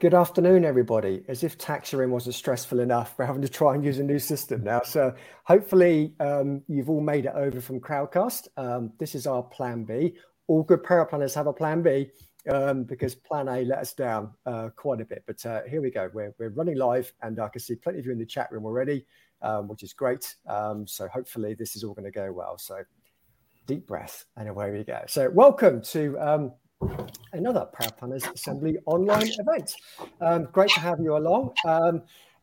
Good afternoon, everybody. As if tax year wasn't stressful enough, we're having to try and use a new system now. So hopefully um, you've all made it over from Crowdcast. Um, this is our plan B. All good paraplanners have a plan B um, because plan A let us down uh, quite a bit. But uh, here we go. We're, we're running live and I can see plenty of you in the chat room already, um, which is great. Um, so hopefully this is all going to go well. So deep breath and away we go. So welcome to another Paraplanners Assembly online event. Um, great to have you along. Um,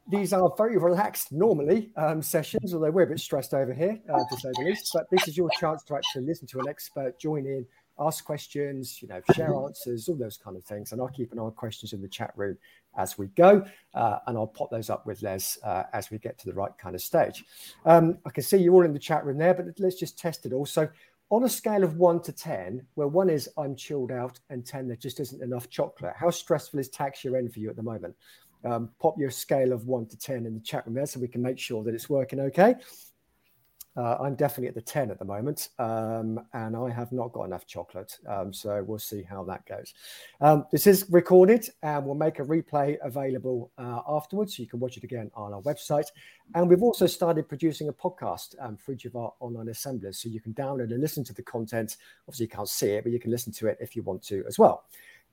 these are very relaxed normally um, sessions, although we're a bit stressed over here, uh, to say the least. But this is your chance to actually listen to an expert, join in, ask questions, you know, share answers, all those kind of things. And I'll keep an eye on questions in the chat room as we go, uh, and I'll pop those up with Les uh, as we get to the right kind of stage. Um, I can see you all in the chat room there, but let's just test it also on a scale of one to 10, where one is I'm chilled out and 10, there just isn't enough chocolate, how stressful is tax year end for you at the moment? Um, pop your scale of one to 10 in the chat room there so we can make sure that it's working okay. Uh, I'm definitely at the 10 at the moment, um, and I have not got enough chocolate. Um, so we'll see how that goes. Um, this is recorded, and we'll make a replay available uh, afterwards. So you can watch it again on our website. And we've also started producing a podcast um, for each of our online assemblers. So you can download and listen to the content. Obviously, you can't see it, but you can listen to it if you want to as well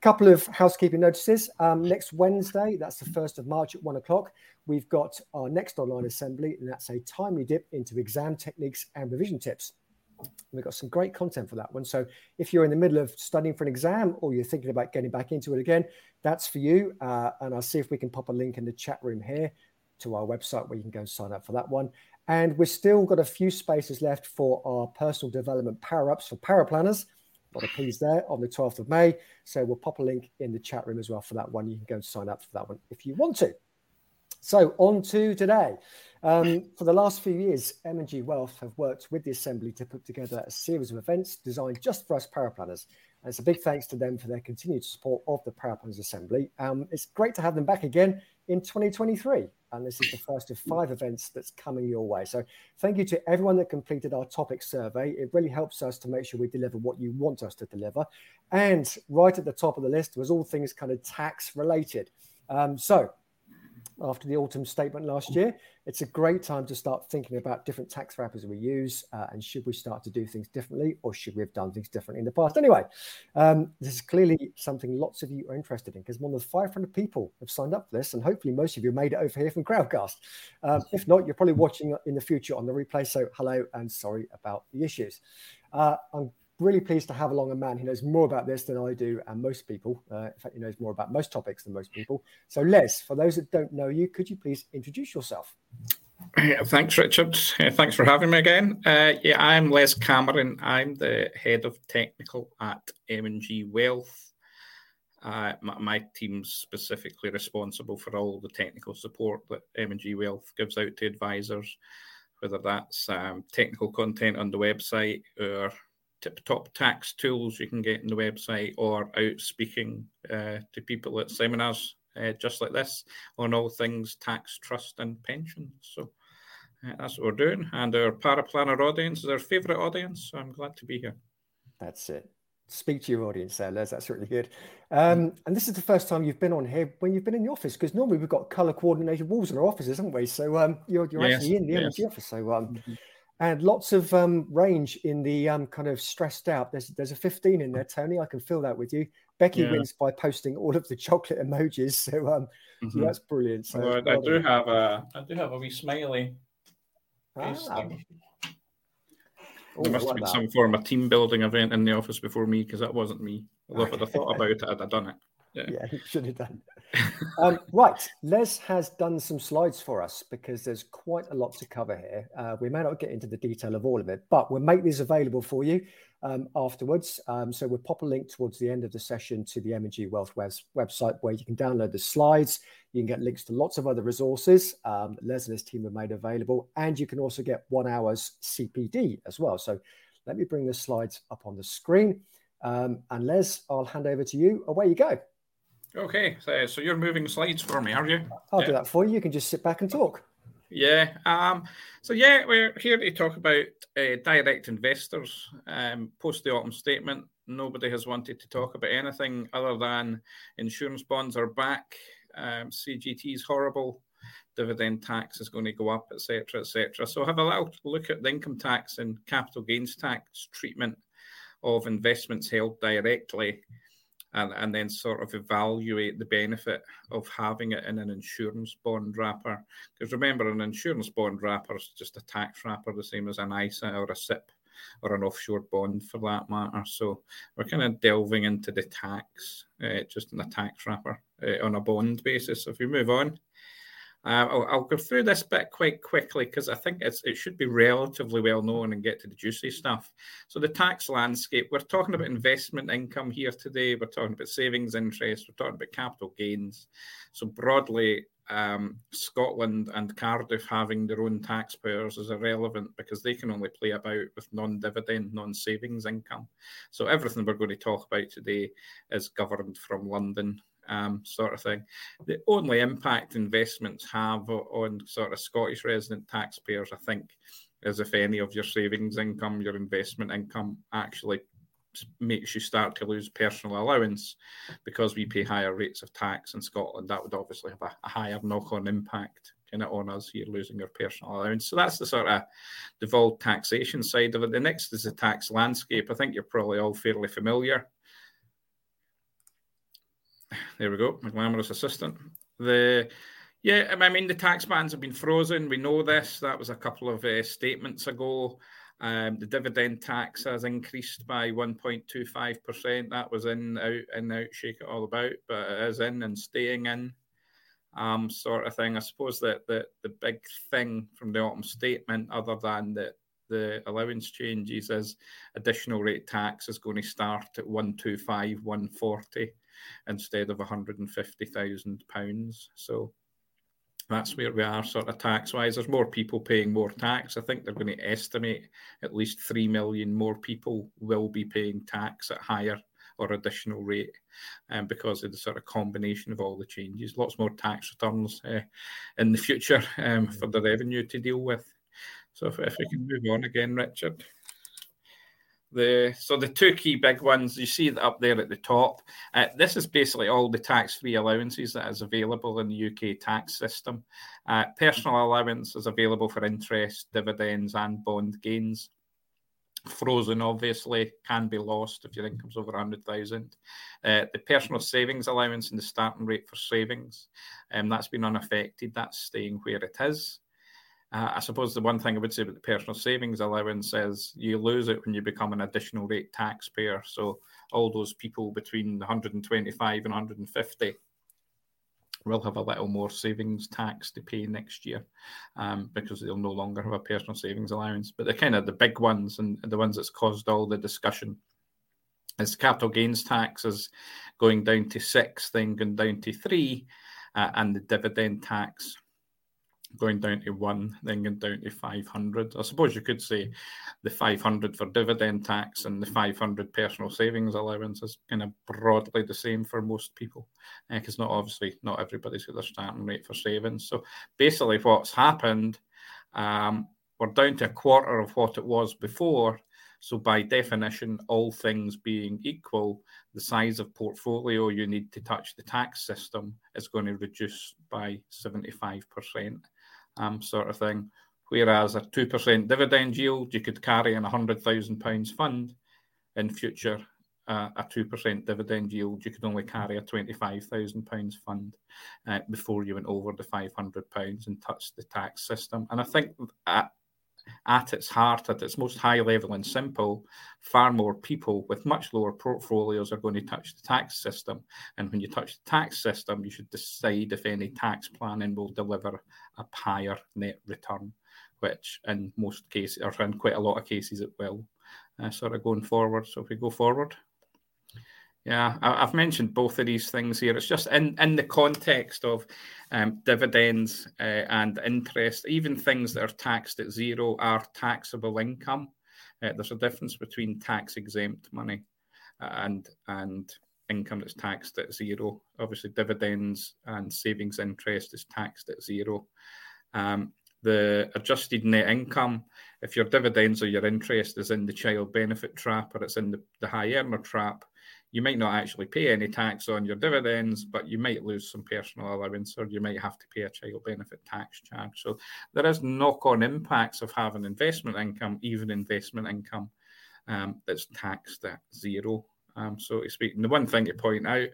couple of housekeeping notices. Um, next Wednesday, that's the 1st of March at one o'clock, we've got our next online assembly, and that's a timely dip into exam techniques and revision tips. We've got some great content for that one. So if you're in the middle of studying for an exam or you're thinking about getting back into it again, that's for you. Uh, and I'll see if we can pop a link in the chat room here to our website where you can go and sign up for that one. And we've still got a few spaces left for our personal development power ups for paraplanners lot of P's there on the 12th of May. So we'll pop a link in the chat room as well for that one. You can go and sign up for that one if you want to. So on to today. Um, for the last few years, M&G Wealth have worked with the Assembly to put together a series of events designed just for us paraplanners. And it's a big thanks to them for their continued support of the Paraplanners Assembly. Um, it's great to have them back again in 2023 and this is the first of five events that's coming your way. So thank you to everyone that completed our topic survey. It really helps us to make sure we deliver what you want us to deliver. And right at the top of the list was all things kind of tax related. Um, so after the autumn statement last year, it's a great time to start thinking about different tax wrappers we use uh, and should we start to do things differently or should we have done things differently in the past? Anyway, um, this is clearly something lots of you are interested in because more than 500 people have signed up for this and hopefully most of you made it over here from Crowdcast. Um, if not, you're probably watching in the future on the replay. So hello and sorry about the issues. Uh, I'm really pleased to have along a man who knows more about this than I do and most people. Uh, in fact, he knows more about most topics than most people. So, Les, for those that don't know you, could you please introduce yourself? Thanks, Richard. Thanks for having me again. Uh, yeah, I'm Les Cameron. I'm the head of technical at M&G Wealth. Uh, my, my, team's specifically responsible for all the technical support that M&G Wealth gives out to advisors, whether that's um, technical content on the website or tip top tax tools you can get on the website or out speaking uh, to people at seminars uh, just like this on all things tax, trust, and pensions. So uh, that's what we're doing. And our paraplanner audience is our favourite audience. So I'm glad to be here. That's it. Speak to your audience there, Les. That's really good. Um, and this is the first time you've been on here when you've been in the office because normally we've got colour coordinated walls in our offices, haven't we? So um, you're, you're yes, actually in the yes. M&G office. So um, and lots of um, range in the um, kind of stressed out. There's there's a 15 in there, Tony. I can fill that with you. Becky yeah. wins by posting all of the chocolate emojis, so um, mm-hmm. so that's brilliant. So well, I, I do have a I do have a wee smiley. Ah. There must have been that. some form of team building event in the office before me because that wasn't me. Although if I'd have thought about it, I'd have done it. Yeah, yeah you should have done. um, right, Les has done some slides for us because there's quite a lot to cover here. Uh, we may not get into the detail of all of it, but we'll make these available for you um, afterwards. Um, so we'll pop a link towards the end of the session to the M&G Wealth website where you can download the slides. You can get links to lots of other resources um, Les and his team have made available, and you can also get one hour's CPD as well. So let me bring the slides up on the screen. Um, and Les, I'll hand over to you. Away you go. Okay, so, so you're moving slides for me, are you? I'll yeah. do that for you. You can just sit back and talk. Yeah. Um, so yeah, we're here to talk about uh, direct investors. Um, post the autumn statement, nobody has wanted to talk about anything other than insurance bonds are back. Um, CGT is horrible. Dividend tax is going to go up, etc., etc. So have a little look at the income tax and capital gains tax treatment of investments held directly and, and then sort of evaluate the benefit of having it in an insurance bond wrapper. Because remember, an insurance bond wrapper is just a tax wrapper, the same as an ISA or a SIPP or an offshore bond for that matter. So we're kind of delving into the tax, uh, just in a tax wrapper uh, on a bond basis. If we move on. Uh, I'll, I'll, go through this bit quite quickly because I think it should be relatively well known and get to the juicy stuff. So, the tax landscape, we're talking about investment income here today. We're talking about savings interest. We're talking about capital gains. So, broadly, um, Scotland and Cardiff having their own taxpayers is irrelevant because they can only play about with non dividend, non savings income. So, everything we're going to talk about today is governed from London um, sort of thing. The only impact investments have on sort of Scottish resident taxpayers, I think, is if any of your savings income, your investment income actually makes you start to lose personal allowance because we pay higher rates of tax in Scotland. That would obviously have a, higher knock on impact on us here losing your personal allowance. So that's the sort of devolved taxation side of it. The next is the tax landscape. I think you're probably all fairly familiar there we go, my glamorous assistant. The yeah, I mean the tax bands have been frozen. We know this. That was a couple of uh, statements ago. Um, the dividend tax has increased by 1.25%. That was in, out, in, out, shake it all about, but it is in and staying in, um, sort of thing. I suppose that the, the big thing from the autumn statement, other than that the allowance changes, is additional rate tax is going to start at 125, 140 instead of £150,000. So that's where we are, sort of tax wise. There's more people paying more tax. I think they're going to estimate at least 3 million more people will be paying tax at higher or additional rate um, because of the sort of combination of all the changes. Lots more tax returns uh, in the future um, for the revenue to deal with. So if, if we can move on again, Richard. The so the two key big ones you see up there at the top. Uh, this is basically all the tax-free allowances that is available in the UK tax system. Uh, personal allowance is available for interest, dividends, and bond gains. Frozen, obviously, can be lost if your income's over 100,000. Uh, the personal savings allowance and the starting rate for savings, um, that's been unaffected. That's staying where it is. Uh, I suppose the one thing I would say about the personal savings allowance is you lose it when you become an additional rate taxpayer. So all those people between 125 and 150 will have a little more savings tax to pay next year um, because they'll no longer have a personal savings allowance. But the kind of the big ones and the ones that's caused all the discussion is capital gains tax is going down to six, then going down to three, uh, and the dividend tax going down to one, then going down to 500. I suppose you could say the 500 for dividend tax and the 500 personal savings allowance is kind of broadly the same for most people, because uh, not obviously not everybody's got their starting rate for savings. So basically, what's happened, um, we're down to a quarter of what it was before. So, by definition, all things being equal, the size of portfolio you need to touch the tax system is going to reduce by 75% um, sort of thing. Whereas a 2% dividend yield, you could carry in a £100,000 fund. In future, uh, a 2% dividend yield, you could only carry a £25,000 fund uh, before you went over the £500 and touched the tax system. And I think at at its heart, at its most high level and simple, far more people with much lower portfolios are going to touch the tax system. And when you touch the tax system, you should decide if any tax planning will deliver a higher net return, which in most cases, or in quite a lot of cases, it will. Uh, sort of going forward. So if we go forward. Yeah, I've mentioned both of these things here. It's just in, in the context of um, dividends uh, and interest, even things that are taxed at zero are taxable income. Uh, there's a difference between tax exempt money and and income that's taxed at zero. Obviously, dividends and savings interest is taxed at zero. Um, the adjusted net income, if your dividends or your interest is in the child benefit trap or it's in the, the high earner trap, you might not actually pay any tax on your dividends, but you might lose some personal allowance or you might have to pay a child benefit tax charge. So there is knock on impacts of having investment income, even investment income um, that's taxed at zero, um, so to speak. And the one thing to point out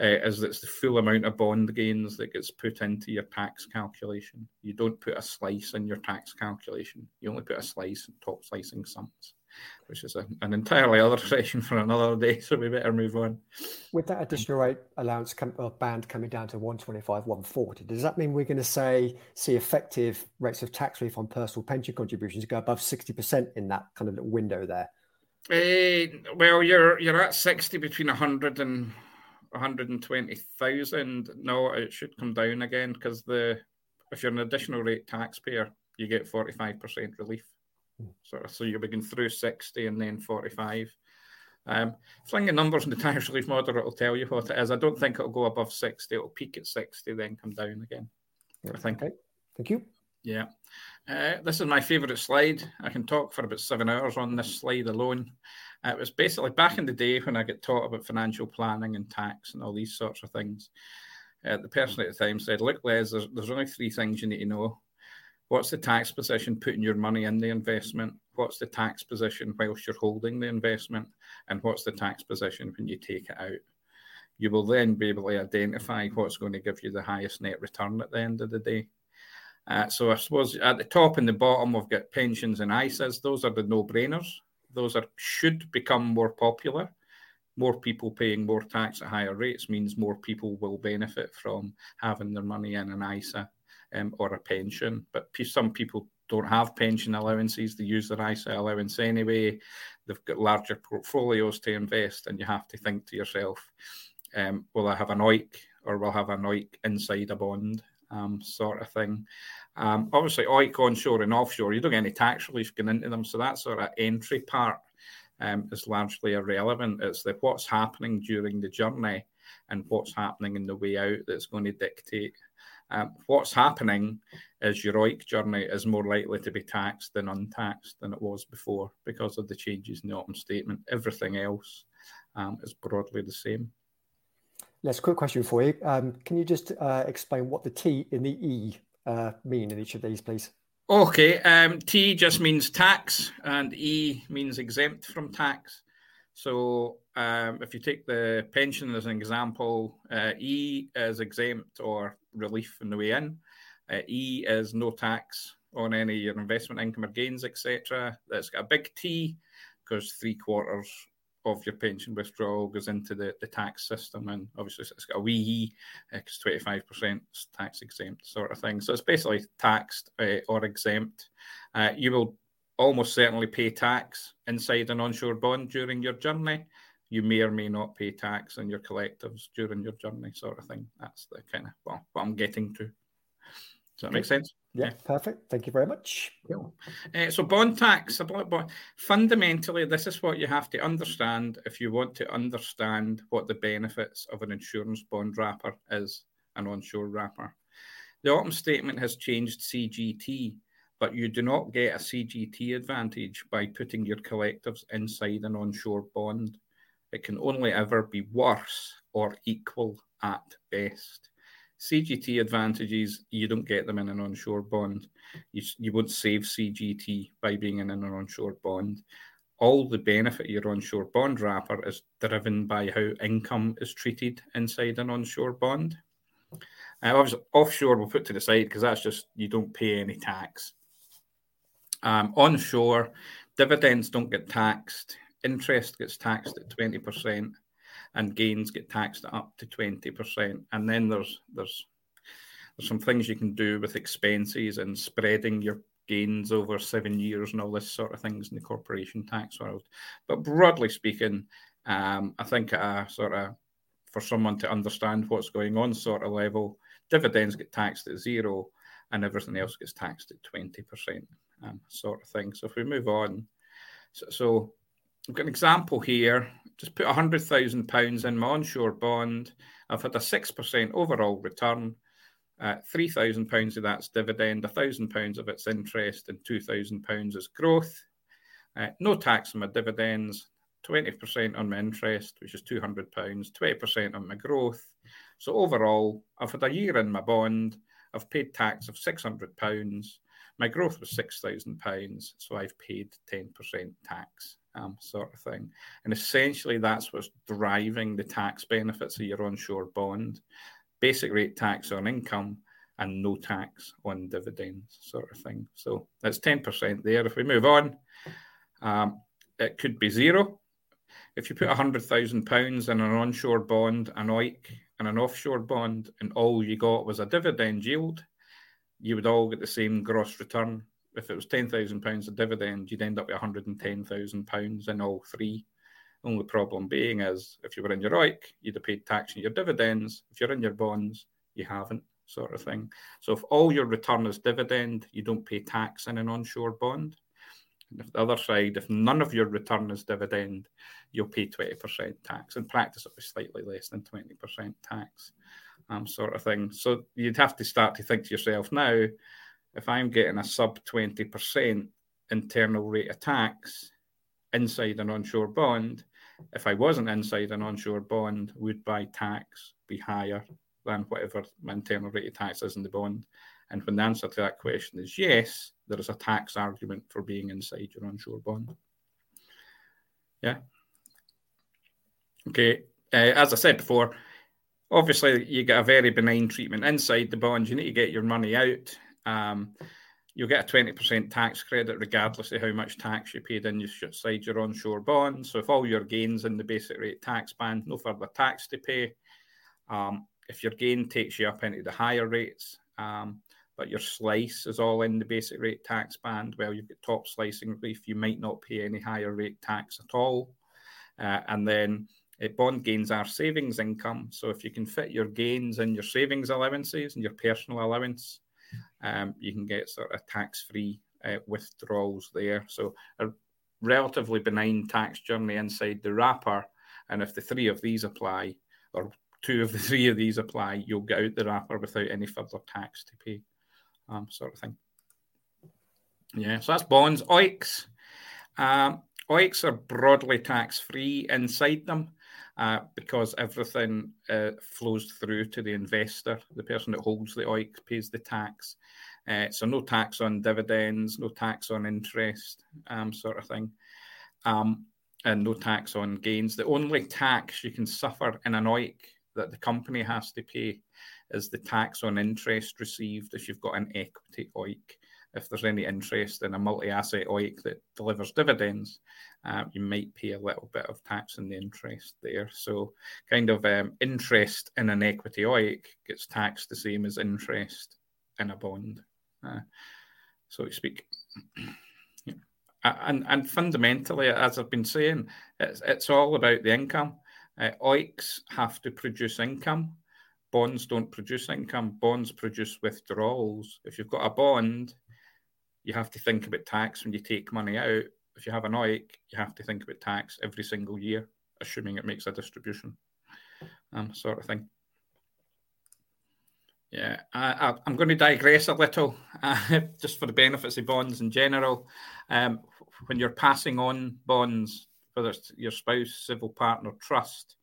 uh, is it's the full amount of bond gains that gets put into your tax calculation. You don't put a slice in your tax calculation. You only put a slice in top slicing sums, which is a, an entirely other session for another day. So we better move on. With that additional rate allowance com- or band coming down to 125, 140, does that mean we're going to say see effective rates of tax relief on personal pension contributions go above 60% in that kind of little window there? Uh, well, you're you're at 60 between 100 and 120,000. No, it should come down again because the if you're an additional rate taxpayer, you get 45% relief. Sort of, so you begin through 60 and then 45. Um, flinging numbers in the tax relief model, it'll tell you what it is. I don't think it'll go above 60. It'll peak at 60, then come down again. I think. Okay. Thank you. Yeah. Uh, this is my favourite slide. I can talk for about seven hours on this slide alone. Uh, it was basically back in the day when I get taught about financial planning and tax and all these sorts of things. Uh, the person at the time said, Look, Les, there's, there's only three things you need to know. What's the tax position putting your money in the investment? What's the tax position whilst you're holding the investment? And what's the tax position when you take it out? You will then be able to identify what's going to give you the highest net return at the end of the day. Uh, so I suppose at the top and the bottom, we've got pensions and ISAs. Those are the no-brainers. Those are should become more popular. More people paying more tax at higher rates means more people will benefit from having their money in an ISA um, or a pension. But some people don't have pension allowances; they use their ISA allowance anyway. They've got larger portfolios to invest, and you have to think to yourself, um, "Will I have an OEIC or will I have an OEIC inside a bond?" um, sort of thing. Um, obviously, OEIC onshore and offshore, you don't get any tax relief going into them. So that sort of entry part um, is largely irrelevant. It's the what's happening during the journey and what's happening in the way out that's going to dictate. Um, what's happening is your OEIC journey is more likely to be taxed than untaxed than it was before because of the changes in the autumn statement. Everything else um, is broadly the same. Les, quick question for you. Um, can you just uh, explain what the T in the E uh, mean in each of these, please? Okay. Um, T just means tax, and E means exempt from tax. So um, if you take the pension as an example, uh, E is exempt or relief in the way in. Uh, e is no tax on any of your investment income or gains, etc. That's got a big T because three quarters of your pension withdrawal goes into the, the tax system, and obviously it's got a wee e because twenty five percent tax exempt sort of thing. So it's basically taxed uh, or exempt. Uh, you will almost certainly pay tax inside an onshore bond during your journey. You may or may not pay tax on your collectives during your journey, sort of thing. That's the kind of well, what I'm getting to. Does that make sense? Yeah, perfect. Thank you very much. Uh, so, bond tax. Fundamentally, this is what you have to understand if you want to understand what the benefits of an insurance bond wrapper is, an onshore wrapper. The autumn statement has changed CGT, but you do not get a CGT advantage by putting your collectives inside an onshore bond. It can only ever be worse or equal at best. CGT advantages, you don't get them in an onshore bond. You, you won't save CGT by being in an onshore bond. All the benefit your onshore bond wrapper is driven by how income is treated inside an onshore bond. Uh, offshore we'll put to the side because that's just you don't pay any tax. Um, onshore, dividends don't get taxed. Interest gets taxed at 20% and gains get taxed up to 20%. And then there's there's there's some things you can do with expenses and spreading your gains over seven years and all this sort of things in the corporation tax world. But broadly speaking, um, I think a sort of for someone to understand what's going on sort of level, dividends get taxed at zero and everything else gets taxed at 20%, um, sort of thing. So if we move on, so, so I've got an example here. Just put £100,000 in my onshore bond. I've had a 6% overall return. Uh, £3,000 of that's dividend, £1,000 of it's interest, and £2,000 is growth. Uh, no tax on my dividends, 20% on my interest, which is £200, 20% on my growth. So overall, I've had a year in my bond, I've paid tax of £600, my growth was £6,000, so I've paid 10% tax, um, sort of thing. And essentially, that's what's driving the tax benefits of your onshore bond basic rate tax on income and no tax on dividends, sort of thing. So that's 10% there. If we move on, um, it could be zero. If you put £100,000 in an onshore bond, an OEIC, and an offshore bond, and all you got was a dividend yield, you would all get the same gross return. If it was £10,000 of dividend, you'd end up with £110,000 in all three. Only problem being is if you were in your OEIC, you'd have paid tax on your dividends. If you're in your bonds, you haven't, sort of thing. So if all your return is dividend, you don't pay tax in an onshore bond. And if the other side, if none of your return is dividend, you'll pay 20% tax. In practice, it'll be slightly less than 20% tax, um, sort of thing. So you'd have to start to think to yourself now, if I'm getting a sub 20% internal rate of tax inside an onshore bond, if I wasn't inside an onshore bond, would my tax be higher than whatever my internal rate of tax is in the bond? And when the answer to that question is yes, there is a tax argument for being inside your onshore bond. Yeah. Okay. Uh, as I said before, obviously you get a very benign treatment inside the bond. You need to get your money out. Um, you'll get a 20% tax credit regardless of how much tax you paid in inside your onshore bond. So if all your gains in the basic rate tax band, no further tax to pay. Um, if your gain takes you up into the higher rates, um, but your slice is all in the basic rate tax band, well, you've got top slicing relief, you might not pay any higher rate tax at all. Uh, and then bond gains are savings income. So if you can fit your gains in your savings allowances and your personal allowance, um, you can get sort of tax free uh, withdrawals there. So a relatively benign tax journey inside the wrapper. And if the three of these apply, or two of the three of these apply, you'll get out the wrapper without any further tax to pay, um, sort of thing. Yeah, so that's bonds. OEICs. Um, OEICs are broadly tax free inside them uh, because everything uh, flows through to the investor. The person that holds the OEIC pays the tax. Uh, so no tax on dividends, no tax on interest, um, sort of thing, um, and no tax on gains. The only tax you can suffer in an OEIC that the company has to pay is the tax on interest received if you've got an equity OEIC if there's any interest in a multi-asset OEIC that delivers dividends, uh, you might pay a little bit of tax on the interest there. So, kind of um, interest in an equity OEIC gets taxed the same as interest in a bond, uh, so to speak. yeah. And and fundamentally, as I've been saying, it's it's all about the income. Uh, have to produce income. Bonds don't produce income. Bonds produce withdrawals. If you've got a bond you have to think about tax when you take money out. If you have an OEIC, you have to think about tax every single year, assuming it makes a distribution, um, sort of thing. Yeah, I, am going to digress a little, uh, just for the benefits of bonds in general. Um, when you're passing on bonds, whether it's your spouse, civil partner, trust,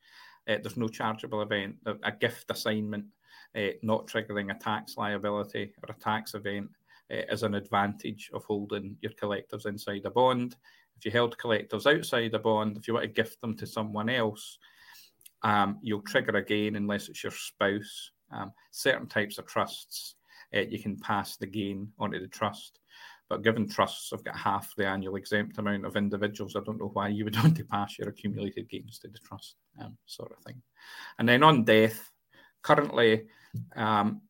uh, there's no chargeable event. A gift assignment, uh, not triggering a tax liability or a tax event uh, is an advantage of holding your collectives inside a bond. If you held collectives outside a bond, if you want to gift them to someone else, um, you'll trigger a gain unless it's your spouse. Um, certain types of trusts, uh, you can pass the gain onto the trust. But given trusts have got half the annual exempt amount of individuals, I don't know why you would want to pass your accumulated gains to the trust, um, sort of thing. And then on death, currently, um,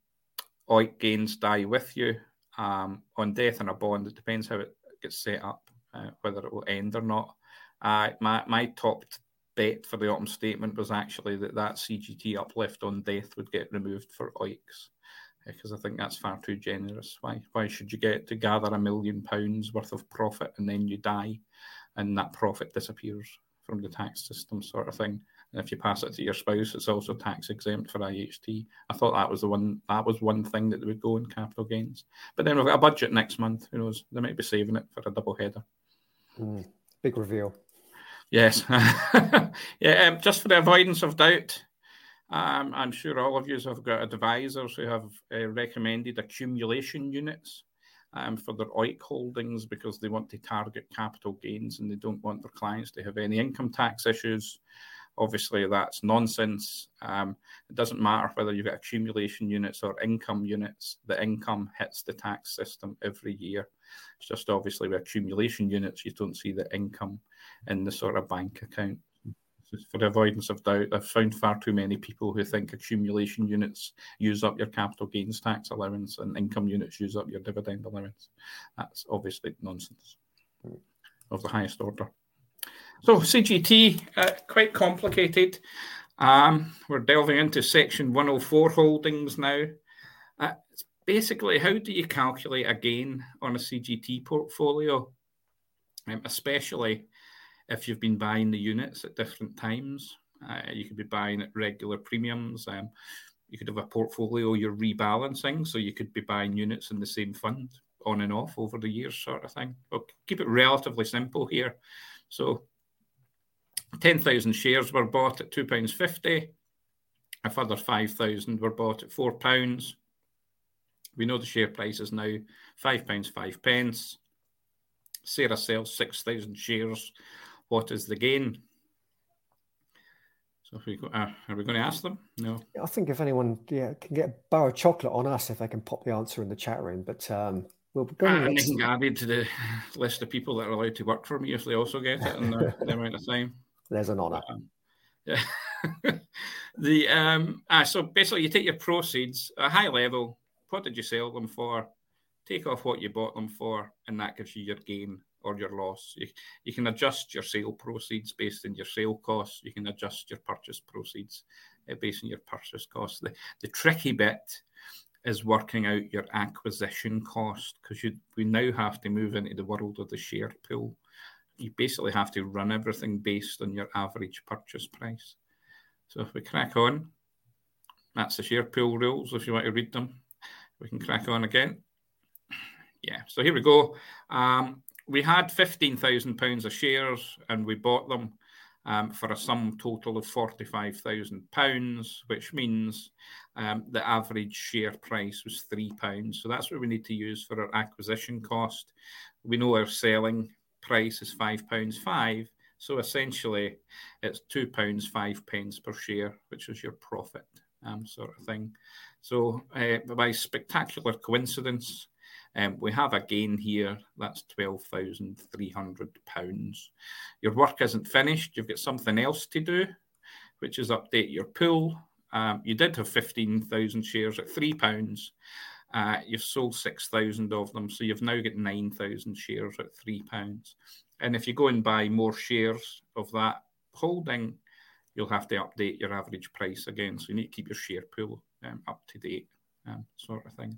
OEIC gains die with you um, on death in a bond. It depends how it gets set up, uh, whether it will end or not. Uh, my my top bet for the autumn statement was actually that that CGT uplift on death would get removed for OEICs because I think that's far too generous. Why why should you get to gather a million pounds worth of profit and then you die, and that profit disappears from the tax system, sort of thing. And if you pass it to your spouse, it's also tax exempt for IHT. I thought that was the one that was one thing that would go in capital gains. But then we've got a budget next month. Who knows? They might be saving it for a double header. Mm, big reveal. Yes. yeah. Um, just for the avoidance of doubt, um, I'm sure all of you have got advisors who have uh, recommended accumulation units um, for their OEIC holdings because they want to target capital gains and they don't want their clients to have any income tax issues. Obviously, that's nonsense. Um, it doesn't matter whether you've got accumulation units or income units, the income hits the tax system every year. It's just obviously with accumulation units, you don't see the income in the sort of bank account. For the avoidance of doubt, I've found far too many people who think accumulation units use up your capital gains tax allowance and income units use up your dividend allowance. That's obviously nonsense of the highest order. So CGT, uh, quite complicated. Um, we're delving into section 104 holdings now. Uh, basically, how do you calculate a gain on a CGT portfolio, um, especially if you've been buying the units at different times? Uh, you could be buying at regular premiums. Um, you could have a portfolio you're rebalancing, so you could be buying units in the same fund on and off over the years, sort of thing. But keep it relatively simple here. So 10,000 shares were bought at £2.50. A further 5,000 were bought at £4. We know the share price is now £5, 5 pence. Sarah sells 6,000 shares. What is the gain? So if we go, uh, are we going to ask them? No. I think if anyone yeah, can get a bar of chocolate on us, if they can pop the answer in the chat room. But um, we'll go uh, and they can added to the list of people that are allowed to work for me if they also get it in the, the amount of time. There's an honour. Um, yeah. the um, ah, so basically, you take your proceeds at a high level. What did you sell them for? Take off what you bought them for, and that gives you your gain or your loss. You, you can adjust your sale proceeds based on your sale costs. You can adjust your purchase proceeds uh, based on your purchase costs. The, the tricky bit is working out your acquisition cost because you we now have to move into the world of the share pool you basically have to run everything based on your average purchase price. So if we crack on, that's the share pool rules. If you want to read them, we can crack on again. Yeah, so here we go. Um, we had £15,000 of shares and we bought them um, for a sum total of £45,000, which means um, the average share price was £3. So that's what we need to use for our acquisition cost. We know our selling price is five pounds five. So essentially, it's two pounds five pence per share, which is your profit, um, sort of thing. So uh, by spectacular coincidence, um, we have a gain here. That's twelve thousand three hundred pounds. Your work isn't finished. You've got something else to do, which is update your pool. Um, you did have fifteen thousand shares at three pounds. Uh, you've sold 6,000 of them, so you've now got 9,000 shares at £3. And if you go and buy more shares of that holding, you'll have to update your average price again. So you need to keep your share pool um, up to date, um, sort of thing.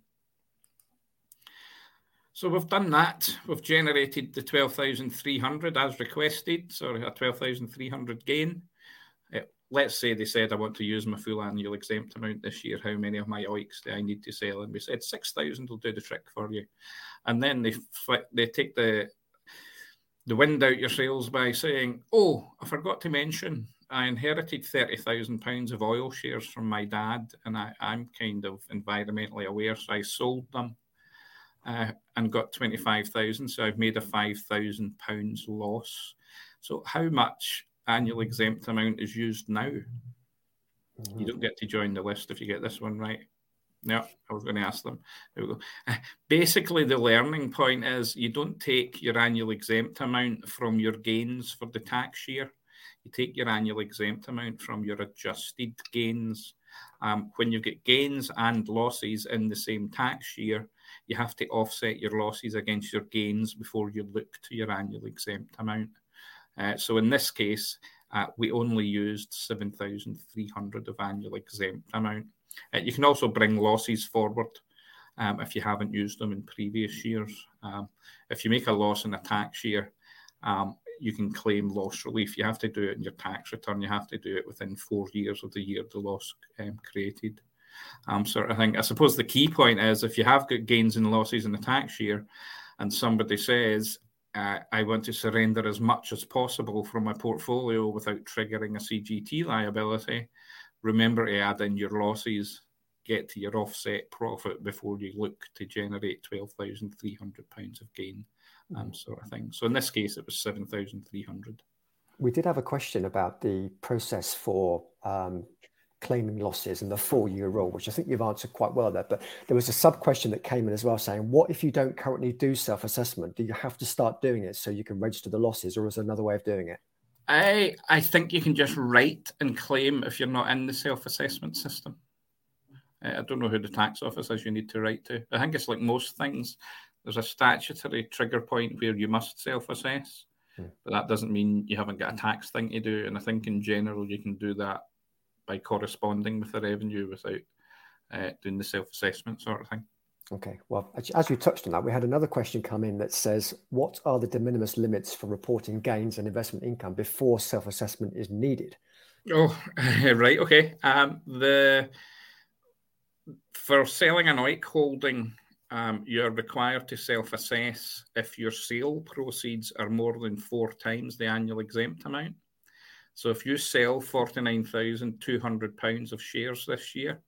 So we've done that. We've generated the 12,300 as requested, sorry, a 12,300 gain let's say they said I want to use my full annual exempt amount this year. How many of my OEICs do I need to sell? And we said six thousand will do the trick for you. And then they they take the the wind out your sails by saying, "Oh, I forgot to mention." I inherited thirty thousand pounds of oil shares from my dad, and I, am kind of environmentally aware, so I sold them uh, and got twenty five thousand. So I've made a five thousand pounds loss. So how much annual exempt amount is used now. Mm-hmm. You don't get to join the list if you get this one right. No, I was going to ask them. There we go. Basically, the learning point is you don't take your annual exempt amount from your gains for the tax year. You take your annual exempt amount from your adjusted gains. Um, when you get gains and losses in the same tax year, you have to offset your losses against your gains before you look to your annual exempt amount. Uh, so in this case, uh, we only used 7,300 of annual exempt amount. Uh, you can also bring losses forward um, if you haven't used them in previous years. Um, if you make a loss in a tax year, um, you can claim loss relief. You have to do it in your tax return. You have to do it within four years of the year the loss um, created. Um, sort of thing. I suppose the key point is if you have got gains and losses in the tax year, and somebody says, uh, I want to surrender as much as possible from my portfolio without triggering a CGT liability, remember to add in your losses, get to your offset profit before you look to generate £12,300 of gain, um, sort of thing. So in this case, it was 7300 We did have a question about the process for um, claiming losses and the four year rule, which I think you've answered quite well there. But there was a sub question that came in as well saying, what if you don't currently do self assessment? Do you have to start doing it so you can register the losses, or is there another way of doing it? I I think you can just write and claim if you're not in the self assessment system. I don't know who the tax office is you need to write to. I think it's like most things. There's a statutory trigger point where you must self assess, hmm. but that doesn't mean you haven't got a tax thing to do. And I think in general you can do that by corresponding with the revenue without uh, doing the self assessment sort of thing. Okay. Well, as you touched on that, we had another question come in that says, What are the de minimis limits for reporting gains and investment income before self assessment is needed? Oh, right. Okay. Um, the for selling an OEIC holding, um, you're required to self assess if your sale proceeds are more than four times the annual exempt amount. So if you sell £49,200 of shares this year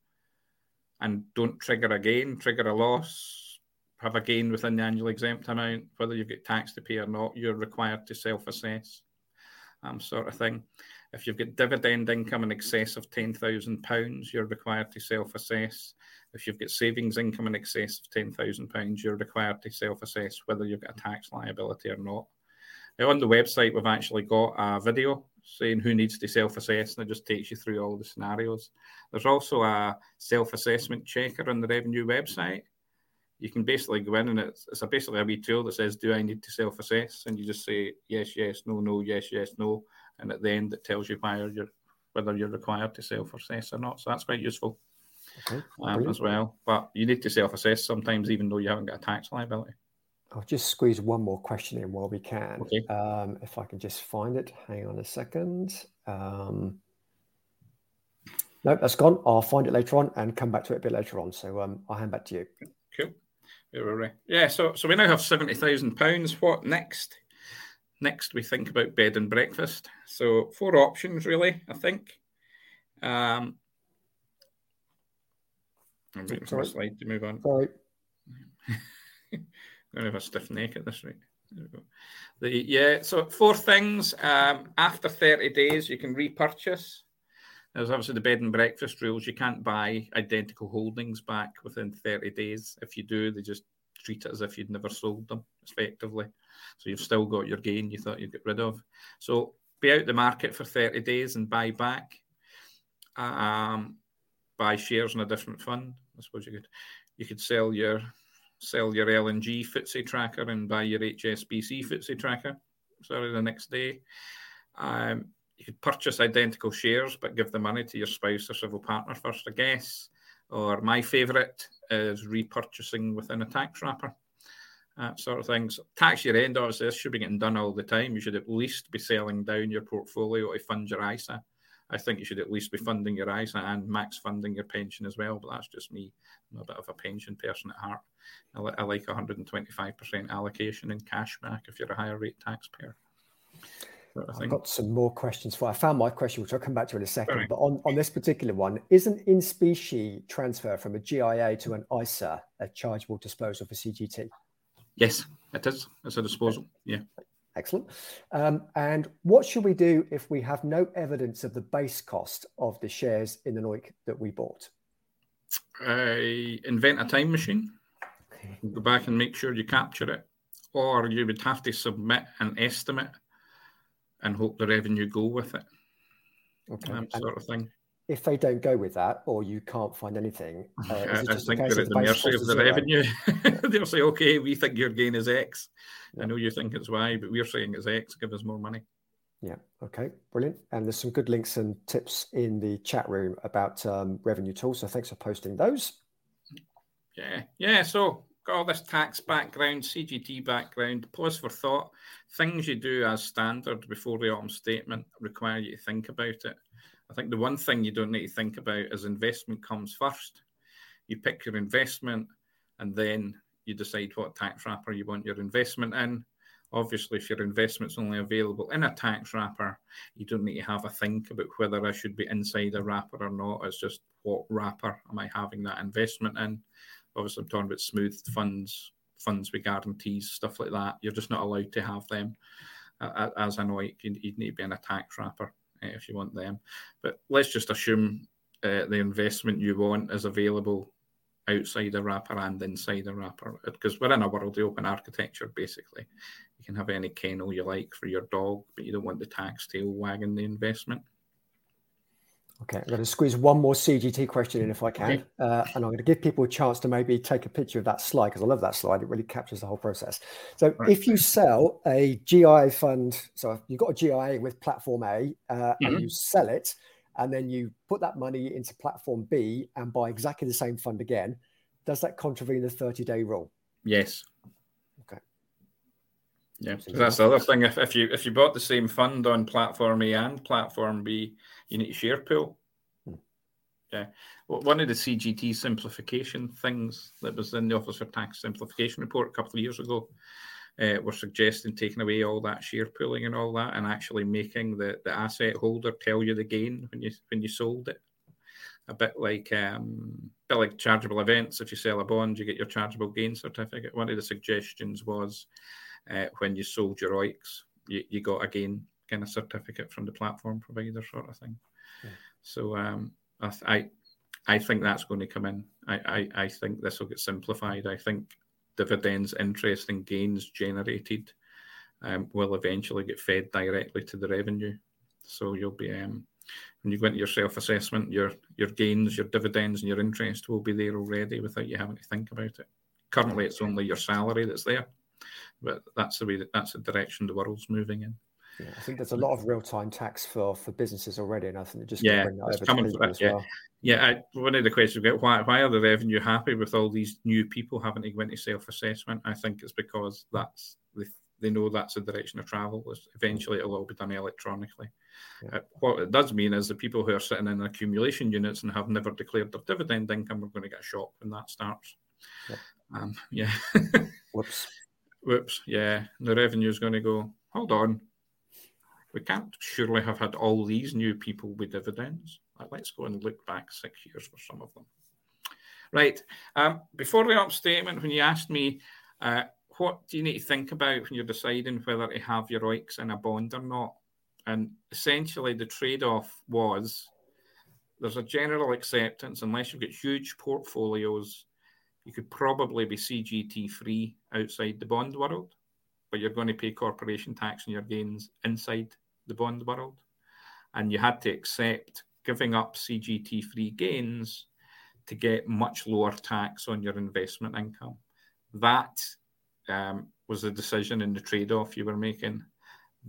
and don't trigger a gain, trigger a loss, have a gain within the annual exempt amount, whether you get tax to pay or not, you're required to self assess, um, sort of thing. If you've got dividend income in excess of £10,000, you're required to self assess. If you've got savings income in excess of £10,000, you're required to self assess whether you've got a tax liability or not. Now, on the website, we've actually got a video saying who needs to self assess, and it just takes you through all the scenarios. There's also a self assessment checker on the revenue website. You can basically go in and it's, it's a basically a wee tool that says, Do I need to self assess? And you just say yes, yes, no, no, yes, yes, no. And at the end, it tells you whether you're, whether you're required to self assess or not. So that's quite useful okay. um, as well. But you need to self assess sometimes, even though you haven't got a tax liability. I'll just squeeze one more question in while we can. Okay. Um, if I can just find it. Hang on a second. Um, no, that's gone. I'll find it later on and come back to it a bit later on. So um, I'll hand back to you. Cool. Yeah, so so we now have seventy thousand pounds. What next? Next, we think about bed and breakfast. So four options, really. I think. Um, I'm waiting for a slide to move on. Sorry. going to have a stiff neck at this rate. The, yeah, so four things. Um, after 30 days, you can repurchase. There's obviously the bed and breakfast rules. You can't buy identical holdings back within 30 days. If you do, they just treat it as if you'd never sold them, effectively. So you've still got your gain you thought you'd get rid of. So be out the market for 30 days and buy back. Um, buy shares in a different fund. I suppose you could you could sell your sell your L&G FTSE tracker and buy your HSBC FTSE tracker. Sorry, the next day. Um, you could purchase identical shares, but give the money to your spouse or civil partner first, I guess. Or my favourite is repurchasing within a tax wrapper, that sort of things. Tax year end, obviously, this should be getting done all the time. You should at least be selling down your portfolio to fund your ISA. I think you should at least be funding your ISA and max funding your pension as well. But that's just me. I'm a bit of a pension person at heart. I, I like 125% allocation in cash back if you're a higher rate taxpayer. I've got some more questions for. I found my question, which I'll come back to in a second. Right. But on, on this particular one, isn't in specie transfer from a GIA to an ISA a chargeable disposal for CGT? Yes, it is. It's a disposal. Yeah. Excellent. Um, and what should we do if we have no evidence of the base cost of the shares in the NOIC that we bought? Invent a time machine. Go back and make sure you capture it, or you would have to submit an estimate and hope the revenue go with it. Okay, sort of thing. If they don't go with that, or you can't find anything, uh, I, I think they're at the mercy of the revenue. They'll say, "Okay, we think your gain is X. Yeah. I know you think it's Y, but we're saying it's X. Give us more money." Yeah. Okay. Brilliant. And there's some good links and tips in the chat room about um, revenue tools. So thanks for posting those. Yeah. Yeah. So got all this tax background, CGT background, pause for thought. Things you do as standard before the autumn statement require you to think about it. I think the one thing you don't need to think about is investment comes first. You pick your investment and then you decide what tax wrapper you want your investment in. Obviously, if your investment's only available in a tax wrapper, you don't need to have a think about whether I should be inside a wrapper or not. It's just what wrapper am I having that investment in? Obviously, I'm talking about smooth funds, funds with guarantees, stuff like that. You're just not allowed to have them uh, as an OEIC. You, you need to be in a tax wrapper uh, if you want them. But let's just assume uh, the investment you want is available outside a wrapper and inside a wrapper because we're in a world of open architecture basically you can have any kennel you like for your dog but you don't want the tax tail wagging the investment Okay, I'm going to squeeze one more CGT question in if I can. Okay. Uh, and I'm going to give people a chance to maybe take a picture of that slide because I love that slide. It really captures the whole process. So right. if you sell a GI fund, so you've got a GIA with platform A uh, mm-hmm. and you sell it, and then you put that money into platform B and buy exactly the same fund again, does that contravene the 30 day rule? Yes. Yeah, that's the other thing. If, if you if you bought the same fund on platform A and platform B, you need to share pool. Hmm. Yeah. Well, one of the CGT simplification things that was in the Office for Tax Simplification report a couple of years ago uh, were suggesting taking away all that share pooling and all that, and actually making the, the asset holder tell you the gain when you when you sold it. A bit like um, a bit like chargeable events. If you sell a bond, you get your chargeable gain certificate. One of the suggestions was uh, when you sold your OEICs, you, you got a gain kind of certificate from the platform provider, sort of thing. Yeah. So um, I, I I think that's going to come in. I, I, I think this will get simplified. I think dividends, interest, and gains generated um, will eventually get fed directly to the revenue. So you'll be um, when you go into your self-assessment, your your gains, your dividends, and your interest will be there already without you having to think about it. Currently, it's only your salary that's there, but that's the way that that's the direction the world's moving in. Yeah, I think there's a lot of real-time tax for for businesses already, and I think just yeah, bring that over to people as yeah. well. Yeah, I, one of the questions we get why why are the revenue happy with all these new people having to go into self assessment? I think it's because that's they, they know that's the direction of travel. Eventually, it'll all be done electronically. Yeah. Uh, what it does mean is the people who are sitting in accumulation units and have never declared their dividend income are going to get a shock when that starts. Yeah. Um, yeah. Whoops. Whoops. Yeah, the revenue is going to go. Hold on. We can't surely have had all these new people with dividends. Let's go and look back six years for some of them. Right. Um, before the up statement, when you asked me, uh, what do you need to think about when you're deciding whether to have your OEICs in a bond or not? And essentially, the trade off was there's a general acceptance, unless you've got huge portfolios, you could probably be CGT free outside the bond world, but you're going to pay corporation tax on your gains inside the bond world. And you had to accept giving up CGT free gains to get much lower tax on your investment income. That um, was the decision in the trade off you were making.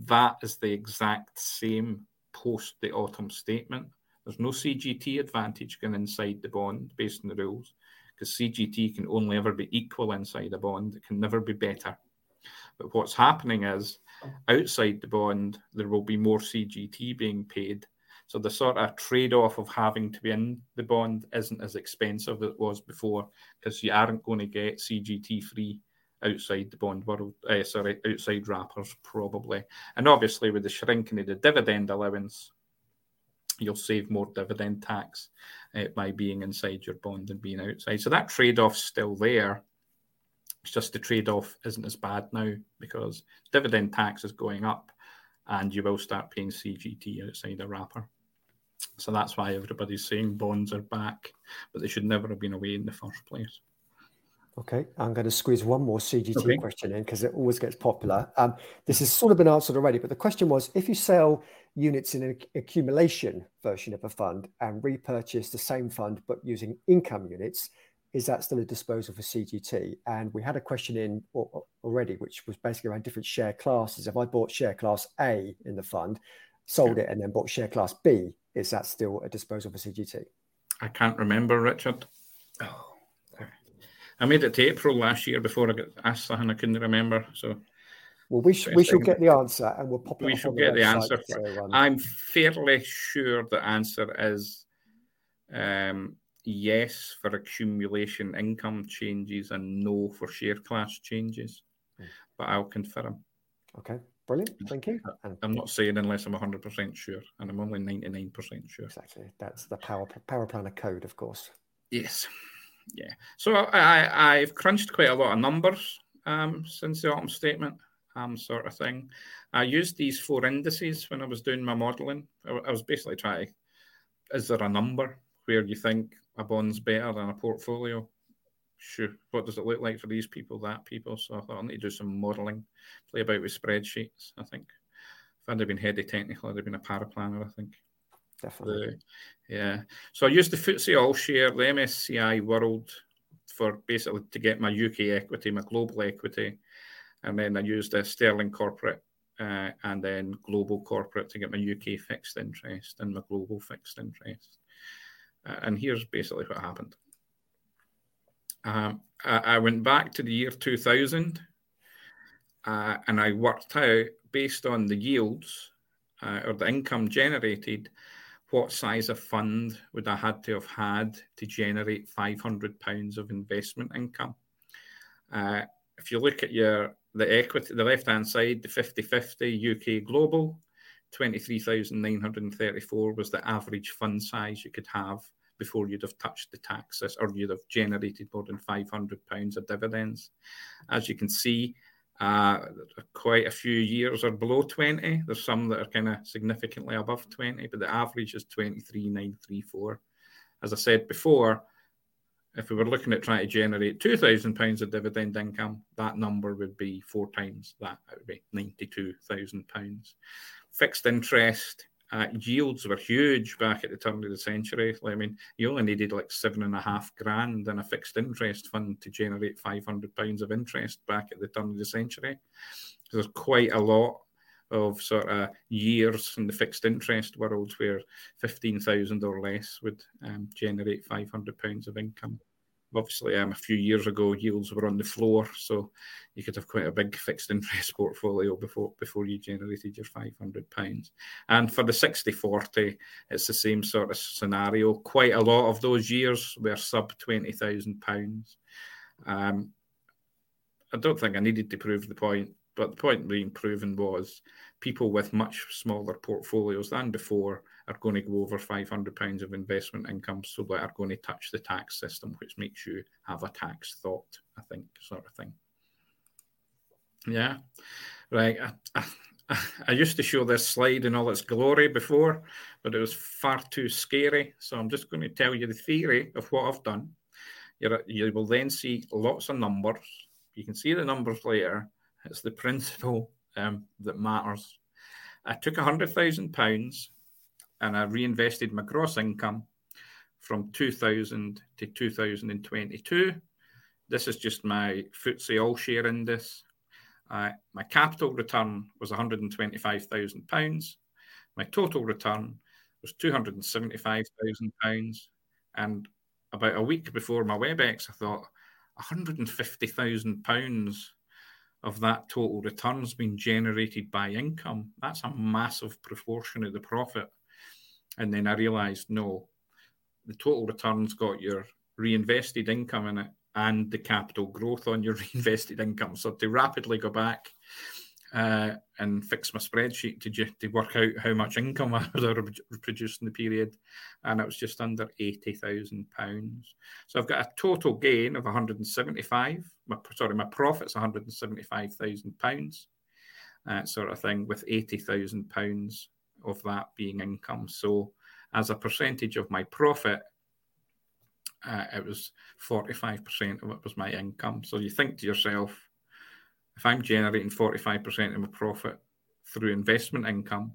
That is the exact same post the autumn statement. There's no CGT advantage going inside the bond based on the rules because CGT can only ever be equal inside a bond, it can never be better. But what's happening is outside the bond, there will be more CGT being paid so the sort of trade off of having to be in the bond isn't as expensive as it was before because you aren't going to get CGT free outside the bond world, uh, sorry, outside wrappers probably. And obviously, with the shrinking of the dividend allowance, you'll save more dividend tax uh, by being inside your bond and being outside. So that trade off's still there. It's just the trade off isn't as bad now because dividend tax is going up and you will start paying CGT outside a wrapper. So that's why everybody's saying bonds are back, but they should never have been away in the first place. Okay, I'm going to squeeze one more CGT okay. question in because it always gets popular. Um, this has sort of been answered already, but the question was if you sell units in an accumulation version of a fund and repurchase the same fund but using income units, is that still a disposal for CGT? And we had a question in already, which was basically around different share classes. If I bought share class A in the fund, sold it, and then bought share class B, is that still a disposal for CGT? I can't remember, Richard. Oh, I made it to April last year before I got asked that and I couldn't remember. So well, we, sh- we shall get the answer and we'll pop it We shall get the, the answer. So, um... I'm fairly sure the answer is um, yes for accumulation income changes and no for share class changes. Mm. But I'll confirm. Okay, brilliant. Thank you. And I'm not saying unless I'm 100% sure, and I'm only 99% sure. Exactly. That's the power power planner code, of course. Yes. Yeah. So I, I've crunched quite a lot of numbers um, since the autumn statement, um, sort of thing. I used these four indices when I was doing my modelling. I, was basically trying, is there a number where you think a bond's better than a portfolio? Sure. What does it look like for these people, that people? So I thought I need to do some modelling, play about with spreadsheets. I think if I'd have been heady technical, I'd have been a paraplanner. I think. Definitely. The, yeah. So I used the FTSE All Share, the MSCI World for basically to get my UK equity, my global equity, and then I used the Sterling Corporate uh, and then Global Corporate to get my UK fixed interest and my global fixed interest. Uh, and here's basically what happened. Um, I, I, went back to the year 2000 uh, and I worked out based on the yields uh, or the income generated what size of fund would I had to have had to generate 500 pounds of investment income. Uh, if you look at your the equity, the left hand side, the 50-50 UK global, 23,934 was the average fund size you could have before you'd have touched the taxes or you'd have generated more than 500 pounds of dividends. As you can see, uh, quite a few years are below 20. There's some that are kind of significantly above 20, but the average is 23,934. As I said before, if we were looking at trying to generate £2,000 of dividend income, that number would be four times that. It would be £92,000. Fixed interest, uh, yields were huge back at the turn of the century. I mean, you only needed like seven and a half grand in a fixed interest fund to generate 500 pounds of interest back at the turn of the century. So there's quite a lot of sort of years in the fixed interest world where 15,000 or less would um, generate 500 pounds of income obviously um, a few years ago yields were on the floor, so you could have quite a big fixed interest portfolio before before you generated your five hundred pounds. And for the 60-40, it's the same sort of scenario. Quite a lot of those years were sub twenty thousand pounds. Um, I don't think I needed to prove the point, but the point being proven was people with much smaller portfolios than before are going to go over £500 of investment income, so they are going to touch the tax system, which makes you have a tax thought, I think, sort of thing. Yeah, right. I, I, I used to show this slide in all its glory before, but it was far too scary. So I'm just going to tell you the theory of what I've done. You're, you will then see lots of numbers. You can see the numbers later. It's the principle um, that matters. I took a hundred thousand pounds and I reinvested my gross income from 2000 to 2022. This is just my FTSE all share index. Uh, my capital return was £125,000. My total return was £275,000. And about a week before my WebEx, I thought £150,000 of that total return's been generated by income. That's a massive proportion of the profit. And then I realized, no, the total return's got your reinvested income in it and the capital growth on your reinvested income. So to rapidly go back uh, and fix my spreadsheet to, to work out how much income I have produced in the period, and it was just under eighty thousand pounds. So I've got a total gain of one hundred and seventy-five. My sorry, my profit's one hundred and seventy-five thousand pounds, uh, sort of thing, with eighty thousand pounds of that being income. So, as a percentage of my profit, uh, it was 45% of it was my income. So, you think to yourself, if I'm generating 45% of my profit through investment income,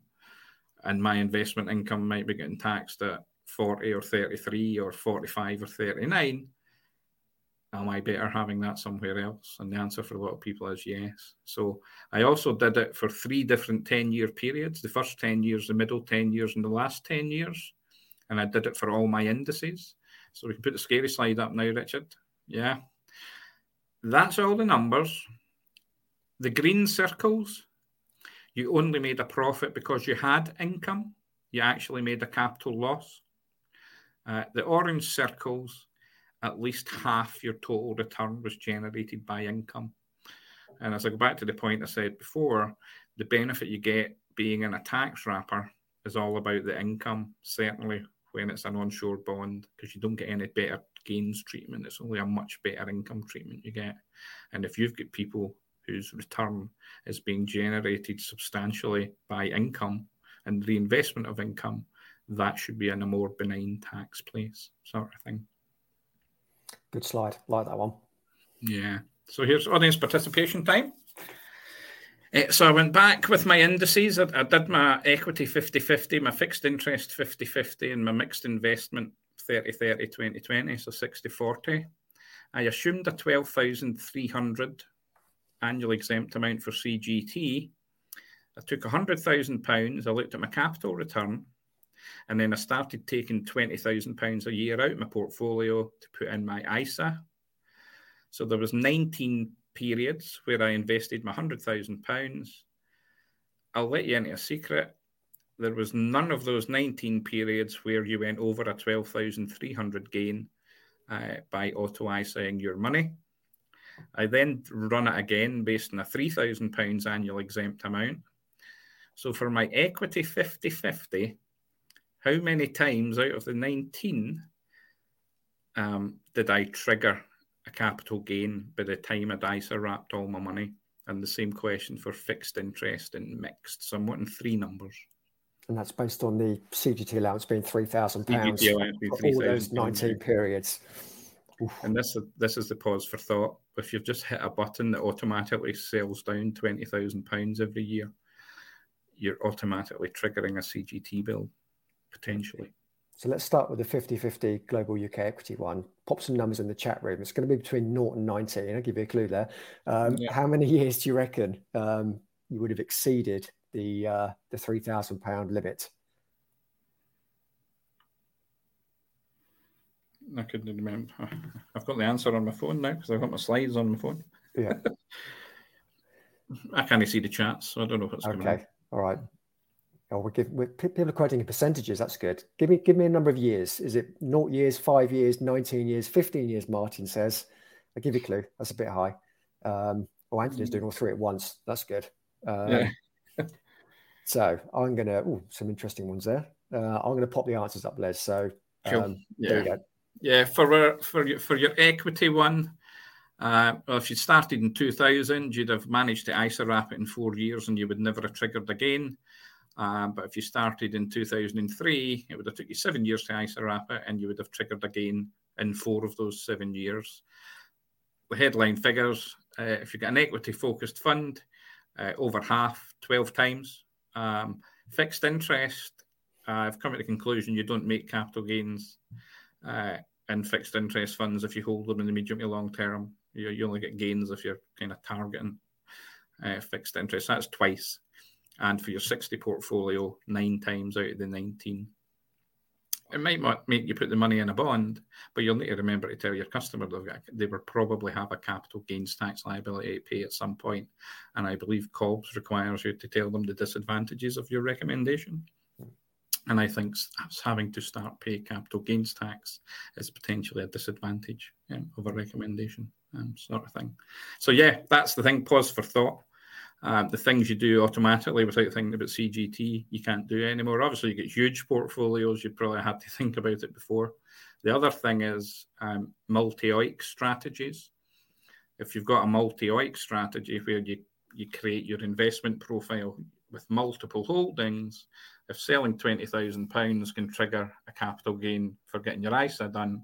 and my investment income might be getting taxed at 40 or 33 or 45 or 39, am I better having that somewhere else? And the answer for a lot of people is yes. So I also did it for three different 10 year periods the first 10 years, the middle 10 years, and the last 10 years. And I did it for all my indices. So we can put the scary slide up now, Richard. Yeah. That's all the numbers. The green circles, you only made a profit because you had income. You actually made a capital loss. Uh, the orange circles, at least half your total return was generated by income. And as I go back to the point I said before, the benefit you get being in a tax wrapper is all about the income, certainly when it's an onshore bond, because you don't get any better gains treatment. It's only a much better income treatment you get. And if you've got people whose return is being generated substantially by income and reinvestment of income, that should be in a more benign tax place, sort of thing. Good slide. Like that one. Yeah. So here's audience participation time. Uh, so I went back with my indices. I, I did my equity 50 50, my fixed interest 50 50, and my mixed investment 30 30 20 20, so 60 40. I assumed a 12,300 annual exempt amount for CGT. I took £100,000. I looked at my capital return and then I started taking £20,000 a year out of my portfolio to put in my ISA. So there was 19 periods where I invested my £100,000. I'll let you into a secret. There was none of those 19 periods where you went over a 12,300 gain uh, by auto ISAing your money. I then run it again based on a £3,000 annual exempt amount. So for my equity 50 50, how many times out of the 19 um, did I trigger a capital gain by the time I'd ISA wrapped all my money? And the same question for fixed interest and mixed. So I'm wanting three numbers. And that's based on the CGT allowance being £3,000 for all those 19 periods. Oof. And this, this is the pause for thought. If you've just hit a button that automatically sells down £20,000 every year, you're automatically triggering a CGT bill potentially. So let's start with the 50 50 global UK equity one. Pop some numbers in the chat room. It's going to be between 0 and 19. I'll give you a clue there. Um, yeah. How many years do you reckon um, you would have exceeded the uh, the £3,000 limit? I couldn't remember. I've got the answer on my phone now because I've got my slides on my phone. Yeah. I can't see the chats, so I don't know what's okay. Okay. All right. Oh, we're giving people are quoting in percentages. That's good. Give me give me a number of years. Is it naught years, five years, nineteen years, fifteen years? Martin says. I give you a clue. That's a bit high. Um, oh, Anthony's doing all three at once. That's good. Um, yeah. so I'm gonna. Oh, some interesting ones there. Uh, I'm gonna pop the answers up, Les. So um, cool. yeah. there you go. Yeah, for for your for your equity one, uh, well, if you started in 2000, you'd have managed to ISA wrap it in four years, and you would never have triggered again. Um, but if you started in 2003, it would have took you seven years to ISA wrap it, and you would have triggered again in four of those seven years. The headline figures: uh, if you get an equity-focused fund, uh, over half, 12 times. Um, fixed interest, uh, I've come to the conclusion you don't make capital gains uh, in fixed interest funds if you hold them in the medium to long term. You, you only get gains if you're kind of targeting uh, fixed interest. That's twice and for your 60 portfolio, nine times out of the 19. It might not make you put the money in a bond, but you'll need to remember to tell your customer they will probably have a capital gains tax liability to pay at some point. And I believe COBS requires you to tell them the disadvantages of your recommendation. And I think having to start pay capital gains tax is potentially a disadvantage um, of a recommendation um, sort of thing. So yeah, that's the thing. Pause for thought. Um, the things you do automatically without thinking about CGT, you can't do anymore. Obviously, you get huge portfolios. You probably had to think about it before. The other thing is um, multi OEIC strategies. If you've got a multi OEIC strategy where you, you create your investment profile with multiple holdings, if selling £20,000 can trigger a capital gain for getting your ISA done,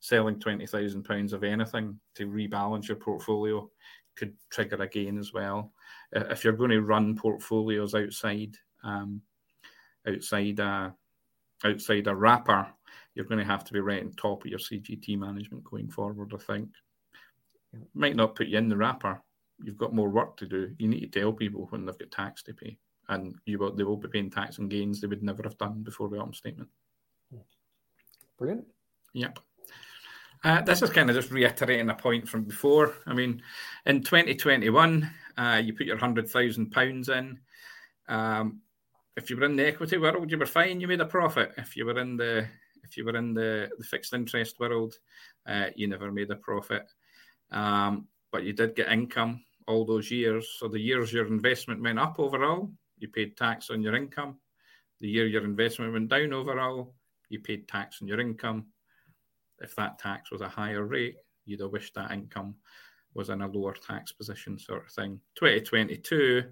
selling £20,000 of anything to rebalance your portfolio could trigger a gain as well if you're going to run portfolios outside um, outside a outside a wrapper, you're going to have to be right on top of your CGT management going forward. I think might not put you in the wrapper. You've got more work to do. You need to tell people when they've got tax to pay, and you will they will be paying tax and gains they would never have done before the autumn statement. Brilliant. Yep. Uh, this is kind of just reiterating a point from before. I mean, in 2021, uh, you put your hundred thousand pounds in. Um, if you were in the equity world, you were fine. You made a profit. If you were in the if you were in the, the fixed interest world, uh, you never made a profit. Um, but you did get income all those years. So the years your investment went up overall, you paid tax on your income. The year your investment went down overall, you paid tax on your income. If that tax was a higher rate, you'd have wished that income was in a lower tax position, sort of thing. 2022,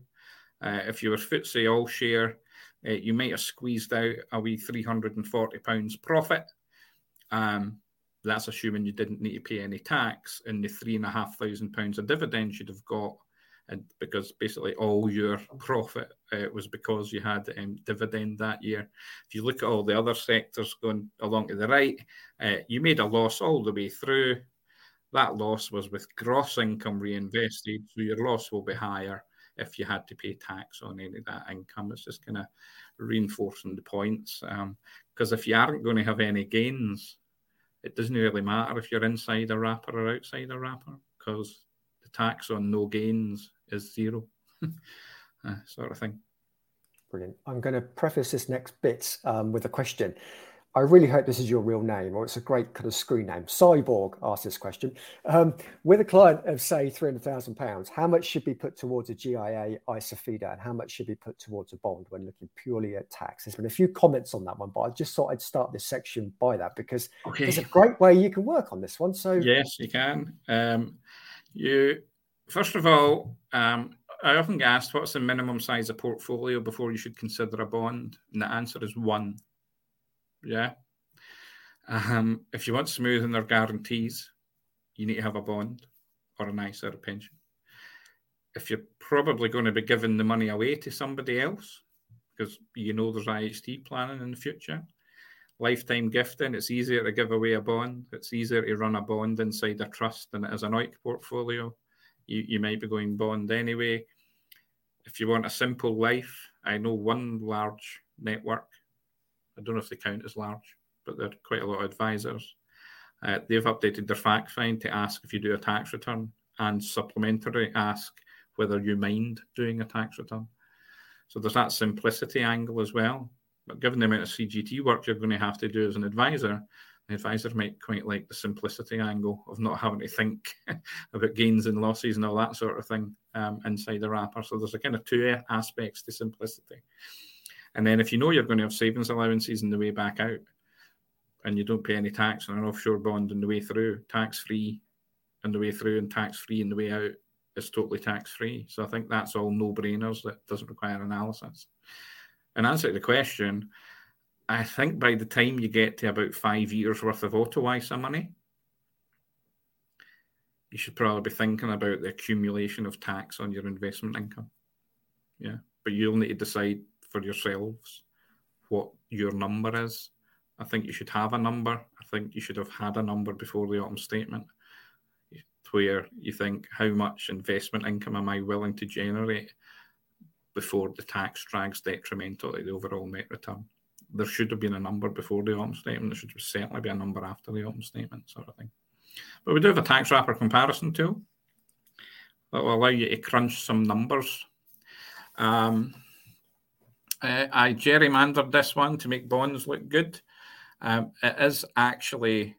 uh, if you were FTSE all share, uh, you might have squeezed out a wee £340 profit. Um, that's assuming you didn't need to pay any tax, and the three and a half thousand pounds of dividends you'd have got, and because basically all your profit uh, was because you had um, dividend that year. If you look at all the other sectors going along to the right, uh, you made a loss all the way through. That loss was with gross income reinvested, so your loss will be higher if you had to pay tax on any of that income. It's just kind of reinforcing the points. Because um, if you aren't going to have any gains, it doesn't really matter if you're inside a wrapper or outside a wrapper because the tax on no gains is zero, uh, sort of thing. Brilliant. I'm going to preface this next bit um, with a question. I really hope this is your real name, or it's a great kind of screen name. Cyborg asked this question. Um, with a client of, say, £300,000, how much should be put towards a GIA ISA feeder and how much should be put towards a bond when looking purely at tax? There's been a few comments on that one, but I just thought I'd start this section by that because okay. there's a great way you can work on this one. So, yes, you can. Um, you, first of all, um, I often get asked what's the minimum size of portfolio before you should consider a bond, and the answer is one. Yeah. Um, if you want smoothing or guarantees, you need to have a bond or a nice or a pension. If you're probably going to be giving the money away to somebody else, because you know there's IHT planning in the future, lifetime gifting, it's easier to give away a bond. It's easier to run a bond inside a trust than it is an OEIC portfolio. You, you might be going bond anyway. If you want a simple life, I know one large network I don't know if they count as large, but they're quite a lot of advisors. Uh, they've updated their fact find to ask if you do a tax return and supplementary ask whether you mind doing a tax return. So there's that simplicity angle as well. But given the amount of CGT work you're going to have to do as an advisor, the advisor might quite like the simplicity angle of not having to think about gains and losses and all that sort of thing um, inside the wrapper. So there's a kind of two aspects to simplicity. And then if you know you're going to have savings allowances in the way back out and you don't pay any tax on an offshore bond in the way through, tax free in the way through and tax free in the way out is totally tax free. So I think that's all no brainers that doesn't require analysis. And answer to the question, I think by the time you get to about five years worth of auto ISA money, you should probably be thinking about the accumulation of tax on your investment income. Yeah. But you'll need to decide for yourselves what your number is. I think you should have a number. I think you should have had a number before the autumn statement where you think, how much investment income am I willing to generate before the tax drags detrimental to the overall net return? There should have been a number before the autumn statement. There should certainly be a number after the autumn statement, sort of thing. But we do have a tax wrapper comparison tool that will allow you to crunch some numbers. Um, uh, I gerrymandered this one to make bonds look good. Um, it is actually,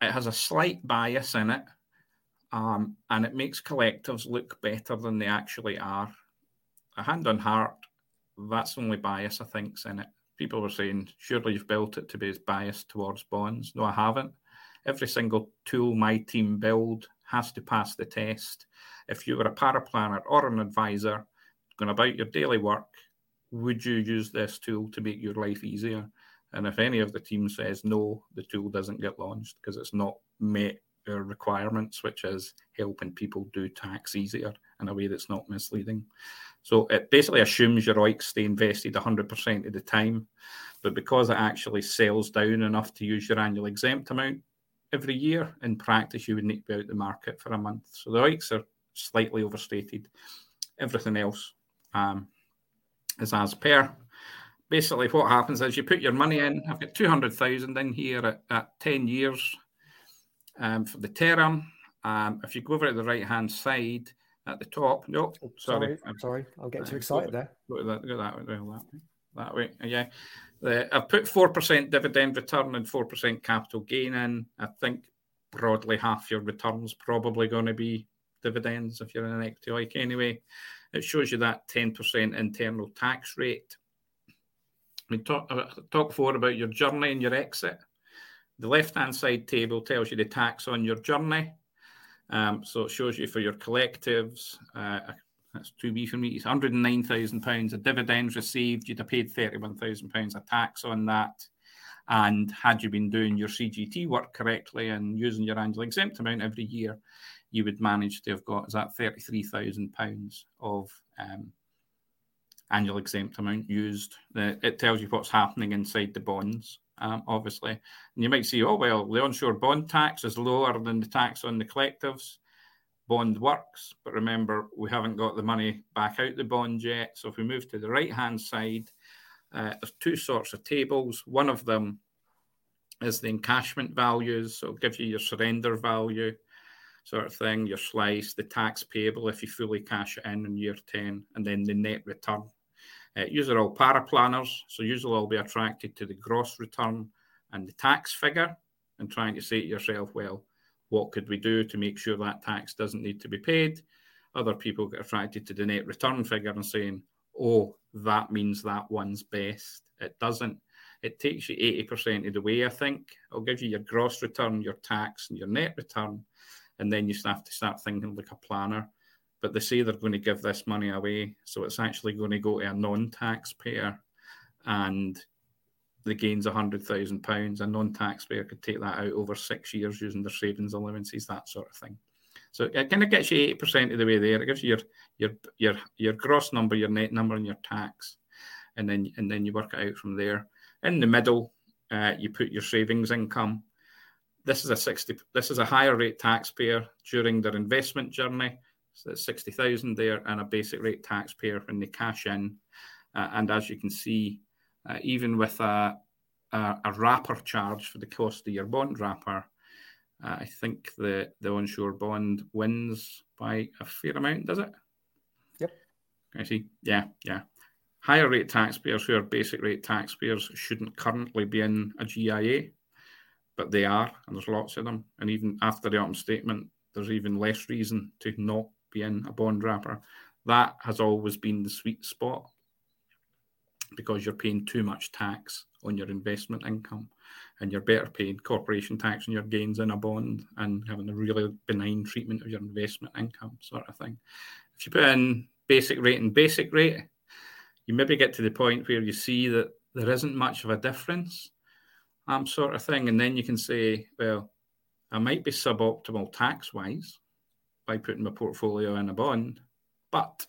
it has a slight bias in it, um, and it makes collectives look better than they actually are. A hand on heart, that's the only bias I think's in it. People were saying, surely you've built it to be as biased towards bonds. No, I haven't. Every single tool my team build has to pass the test. If you were a paraplanner or an advisor going about your daily work, would you use this tool to make your life easier? And if any of the team says no, the tool doesn't get launched because it's not met requirements, which is helping people do tax easier in a way that's not misleading. So it basically assumes your OEICs stay invested 100% of the time, but because it actually sells down enough to use your annual exempt amount every year, in practice you would need to be out the market for a month. So the OEICs are slightly overstated. Everything else um, is as per. Basically, what happens is you put your money in. I've got 200,000 in here at, at 10 years. Um, for the term. Um, if you go over to the right hand side at the top, no, oh, sorry, sorry, sorry, I'll get too excited go, there. Go that, go that way, that way. That way, yeah. The, I've put four percent dividend return and four percent capital gain in. I think broadly half your returns probably going to be dividends if you're in an equity like anyway. It shows you that ten percent internal tax rate. We talk uh, talk forward about your journey and your exit. The left hand side table tells you the tax on your journey. Um, so it shows you for your collectives, uh, that's 2B for me, it's £109,000 of dividends received. You'd have paid £31,000 of tax on that. And had you been doing your CGT work correctly and using your annual exempt amount every year, you would manage to have got is that £33,000 of um, annual exempt amount used. It tells you what's happening inside the bonds um, obviously. And you might see, oh, well, the onshore bond tax is lower than the tax on the collectives. Bond works, but remember, we haven't got the money back out the bond yet. So if we move to the right hand side, uh, there's two sorts of tables. One of them is the encashment values, so it gives you your surrender value sort of thing, your slice, the tax payable if you fully cash it in in year 10, and then the net return uh, usually all paraplanners, so usually I'll be attracted to the gross return and the tax figure and trying to say to yourself, well, what could we do to make sure that tax doesn't need to be paid? Other people get attracted to the net return figure and saying, oh, that means that one's best. It doesn't. It takes you 80% of the way, I think. I'll give you your gross return, your tax, and your net return. And then you have to start thinking like a planner but they say they're going to give this money away. So it's actually going to go to a non taxpayer and the gain's £100,000. A non taxpayer could take that out over six years using their savings allowances, that sort of thing. So it kind of gets you 80% of the way there. It gives you your, your, your, your gross number, your net number, and your tax. And then, and then you work it out from there. In the middle, uh, you put your savings income. This is a 60, this is a higher rate taxpayer during their investment journey so that's 60,000 there and a basic rate taxpayer when they cash in. Uh, and as you can see, uh, even with a, a, a, wrapper charge for the cost of your bond wrapper, uh, I think the, the onshore bond wins by a fair amount, does it? Yep. I see. Yeah, yeah. Higher rate taxpayers who are basic rate taxpayers shouldn't currently be in a GIA, but they are, and there's lots of them. And even after the autumn statement, there's even less reason to not being a bond wrapper. That has always been the sweet spot because you're paying too much tax on your investment income and you're better paying corporation tax on your gains in a bond and having a really benign treatment of your investment income, sort of thing. If you put in basic rate and basic rate, you maybe get to the point where you see that there isn't much of a difference, um, sort of thing. And then you can say, well, I might be suboptimal tax wise, by putting my portfolio in a bond, but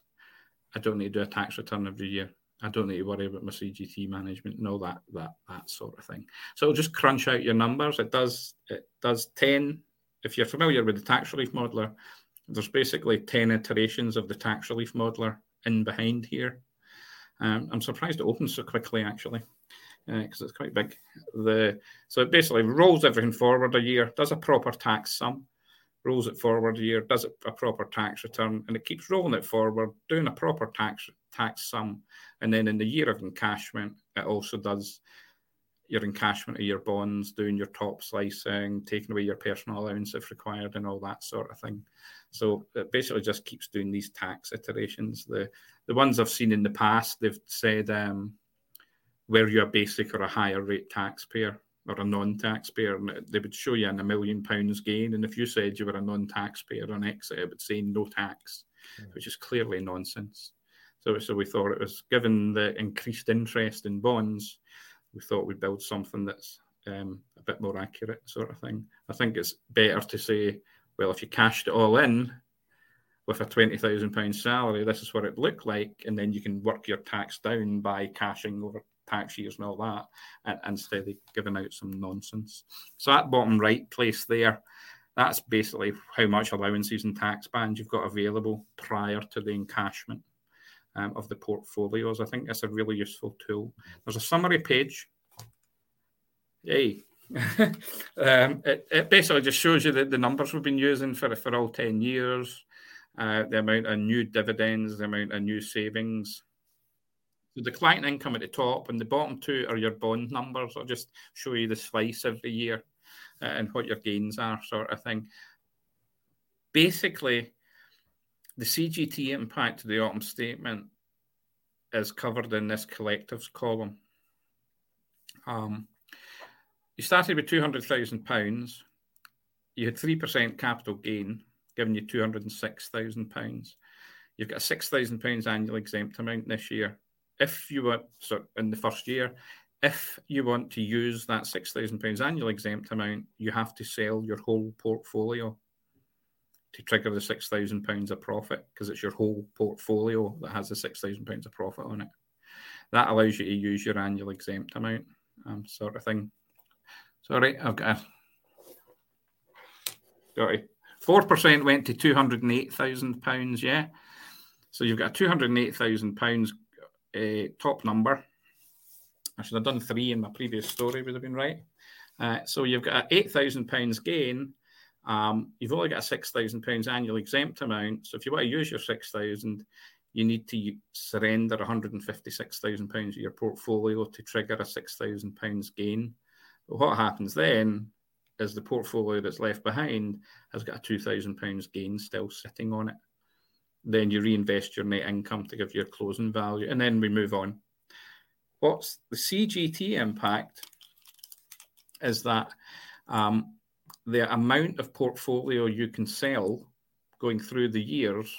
I don't need to do a tax return every year. I don't need to worry about my CGT management and all that that that sort of thing. So it'll just crunch out your numbers. It does it does ten. If you're familiar with the tax relief modeler, there's basically ten iterations of the tax relief modeler in behind here. Um, I'm surprised it opens so quickly actually because uh, it's quite big. The so it basically rolls everything forward a year, does a proper tax sum, rolls it forward a year, does it a proper tax return, and it keeps rolling it forward, doing a proper tax tax sum, and then in the year of encashment, it also does your encashment of your bonds, doing your top slicing, taking away your personal allowance if required, and all that sort of thing. So it basically just keeps doing these tax iterations. The the ones I've seen in the past, they've said um, you a basic or a higher rate taxpayer? Or a non-taxpayer, they would show you in a million pounds gain. And if you said you were a non-taxpayer on exit, it would say no tax, mm. which is clearly nonsense. So, so we thought it was given the increased interest in bonds, we thought we'd build something that's um, a bit more accurate, sort of thing. I think it's better to say, well, if you cashed it all in with a twenty thousand pound salary, this is what it looked like, and then you can work your tax down by cashing over tax years and all that, and, instead of giving out some nonsense. So that bottom right place there, that's basically how much allowances and tax bands you've got available prior to the encashment um, of the portfolios. I think that's a really useful tool. There's a summary page. Yay. um, it, it, basically just shows you the, the numbers we've been using for for all ten years, uh, the amount of new dividends, the amount of new savings. So the client income at the top and the bottom two are your bond numbers. I'll just show you the slice every year uh, and what your gains are, sort of thing. Basically, the CGT impact of the autumn statement is covered in this collectives column. Um, you started with £200,000. You had 3% capital gain, giving you £206,000. You've got a £6,000 annual exempt amount this year. If you want, so in the first year, if you want to use that £6,000 annual exempt amount, you have to sell your whole portfolio to trigger the £6,000 of profit because it's your whole portfolio that has the £6,000 of profit on it. That allows you to use your annual exempt amount, um, sort of thing. Sorry, I've got a. Sorry. 4% went to £208,000, yeah? So you've got £208,000 uh, top number. I should have done three in my previous story, would have been right. Uh, so you've got an £8,000 gain um, you've only got a six thousand pounds annual exempt amount. So if you want to use your six thousand, you need to surrender one hundred and fifty six thousand pounds of your portfolio to trigger a six thousand pounds gain. But what happens then is the portfolio that's left behind has got a two thousand pounds gain still sitting on it. Then you reinvest your net income to give your closing value, and then we move on. What's the CGT impact? Is that um, the amount of portfolio you can sell going through the years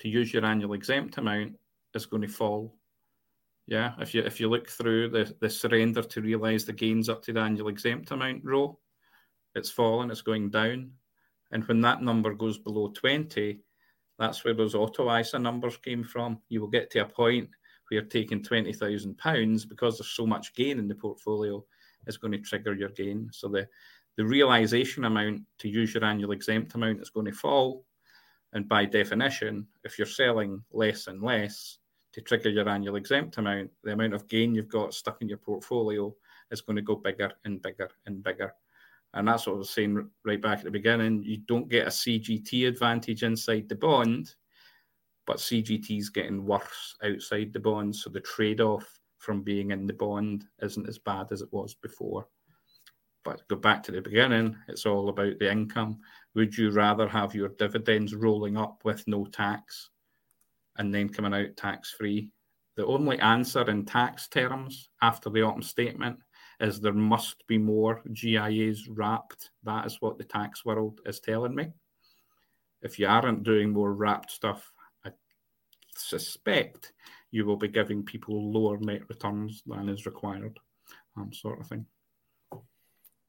to use your annual exempt amount is going to fall. Yeah, if you if you look through the, the surrender to realise the gains up to the annual exempt amount row, it's falling, it's going down. And when that number goes below 20, that's where those auto ISA numbers came from. You will get to a point where taking £20,000 because there's so much gain in the portfolio, is going to trigger your gain. So the, the realization amount to use your annual exempt amount is going to fall. And by definition, if you're selling less and less to trigger your annual exempt amount, the amount of gain you've got stuck in your portfolio is going to go bigger and bigger and bigger. And that's what I was saying right back at the beginning. You don't get a CGT advantage inside the bond, but CGT is getting worse outside the bond. So the trade off from being in the bond isn't as bad as it was before. But go back to the beginning, it's all about the income. Would you rather have your dividends rolling up with no tax and then coming out tax free? The only answer in tax terms after the autumn statement is there must be more GIAs wrapped. That is what the tax world is telling me. If you aren't doing more wrapped stuff, I suspect you will be giving people lower net returns than is required, um, sort of thing.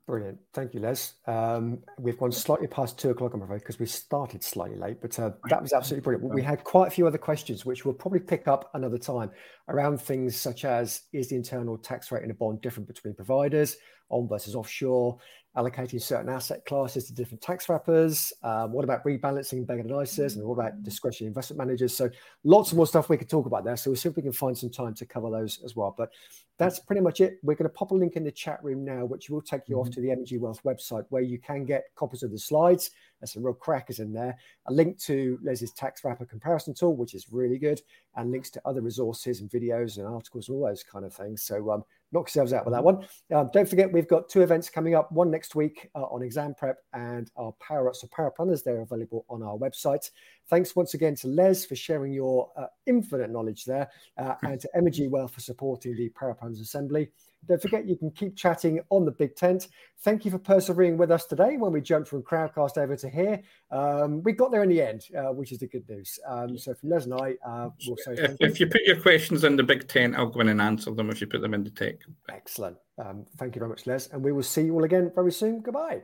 Brilliant. Thank you, Les. Um, we've gone slightly past two o'clock, I'm afraid, because we started slightly late, but uh, that was absolutely brilliant. We had quite a few other questions, which we'll probably pick up another time around things such as is the internal tax rate in a bond different between providers, on versus offshore, allocating certain asset classes to different tax wrappers. Um, what about rebalancing Beggar and ISAs? And what about discretionary investment managers? So lots of more stuff we could talk about there. So we'll see if we can find some time to cover those as well. But that's pretty much it. We're going to pop a link in the chat room now, which will take you mm-hmm. off to the M&G Wealth website where you can get copies of the slides. There's some real crackers in there. A link to Les's tax wrapper comparison tool, which is really good, and links to other resources and videos and articles and all those kind of things. So um, knock yourselves out with that one. Um, don't forget, we've got two events coming up. One next week uh, on exam prep and our power ups. So paraplanners, they're available on our website. Thanks once again to Les for sharing your uh, infinite knowledge there, uh, and to M&G Wealth for supporting the Paraplanners assembly. Don't forget, you can keep chatting on the big tent. Thank you for persevering with us today when we jumped from Crowdcast over to here. Um, we got there in the end, uh, which is the good news. Um, so from Les and I, uh, we'll say if, if, you put your questions in the big tent, I'll go in and answer them if you put them in the tech. Excellent. Um, thank you very much, Les. And we will see you all again very soon. Goodbye.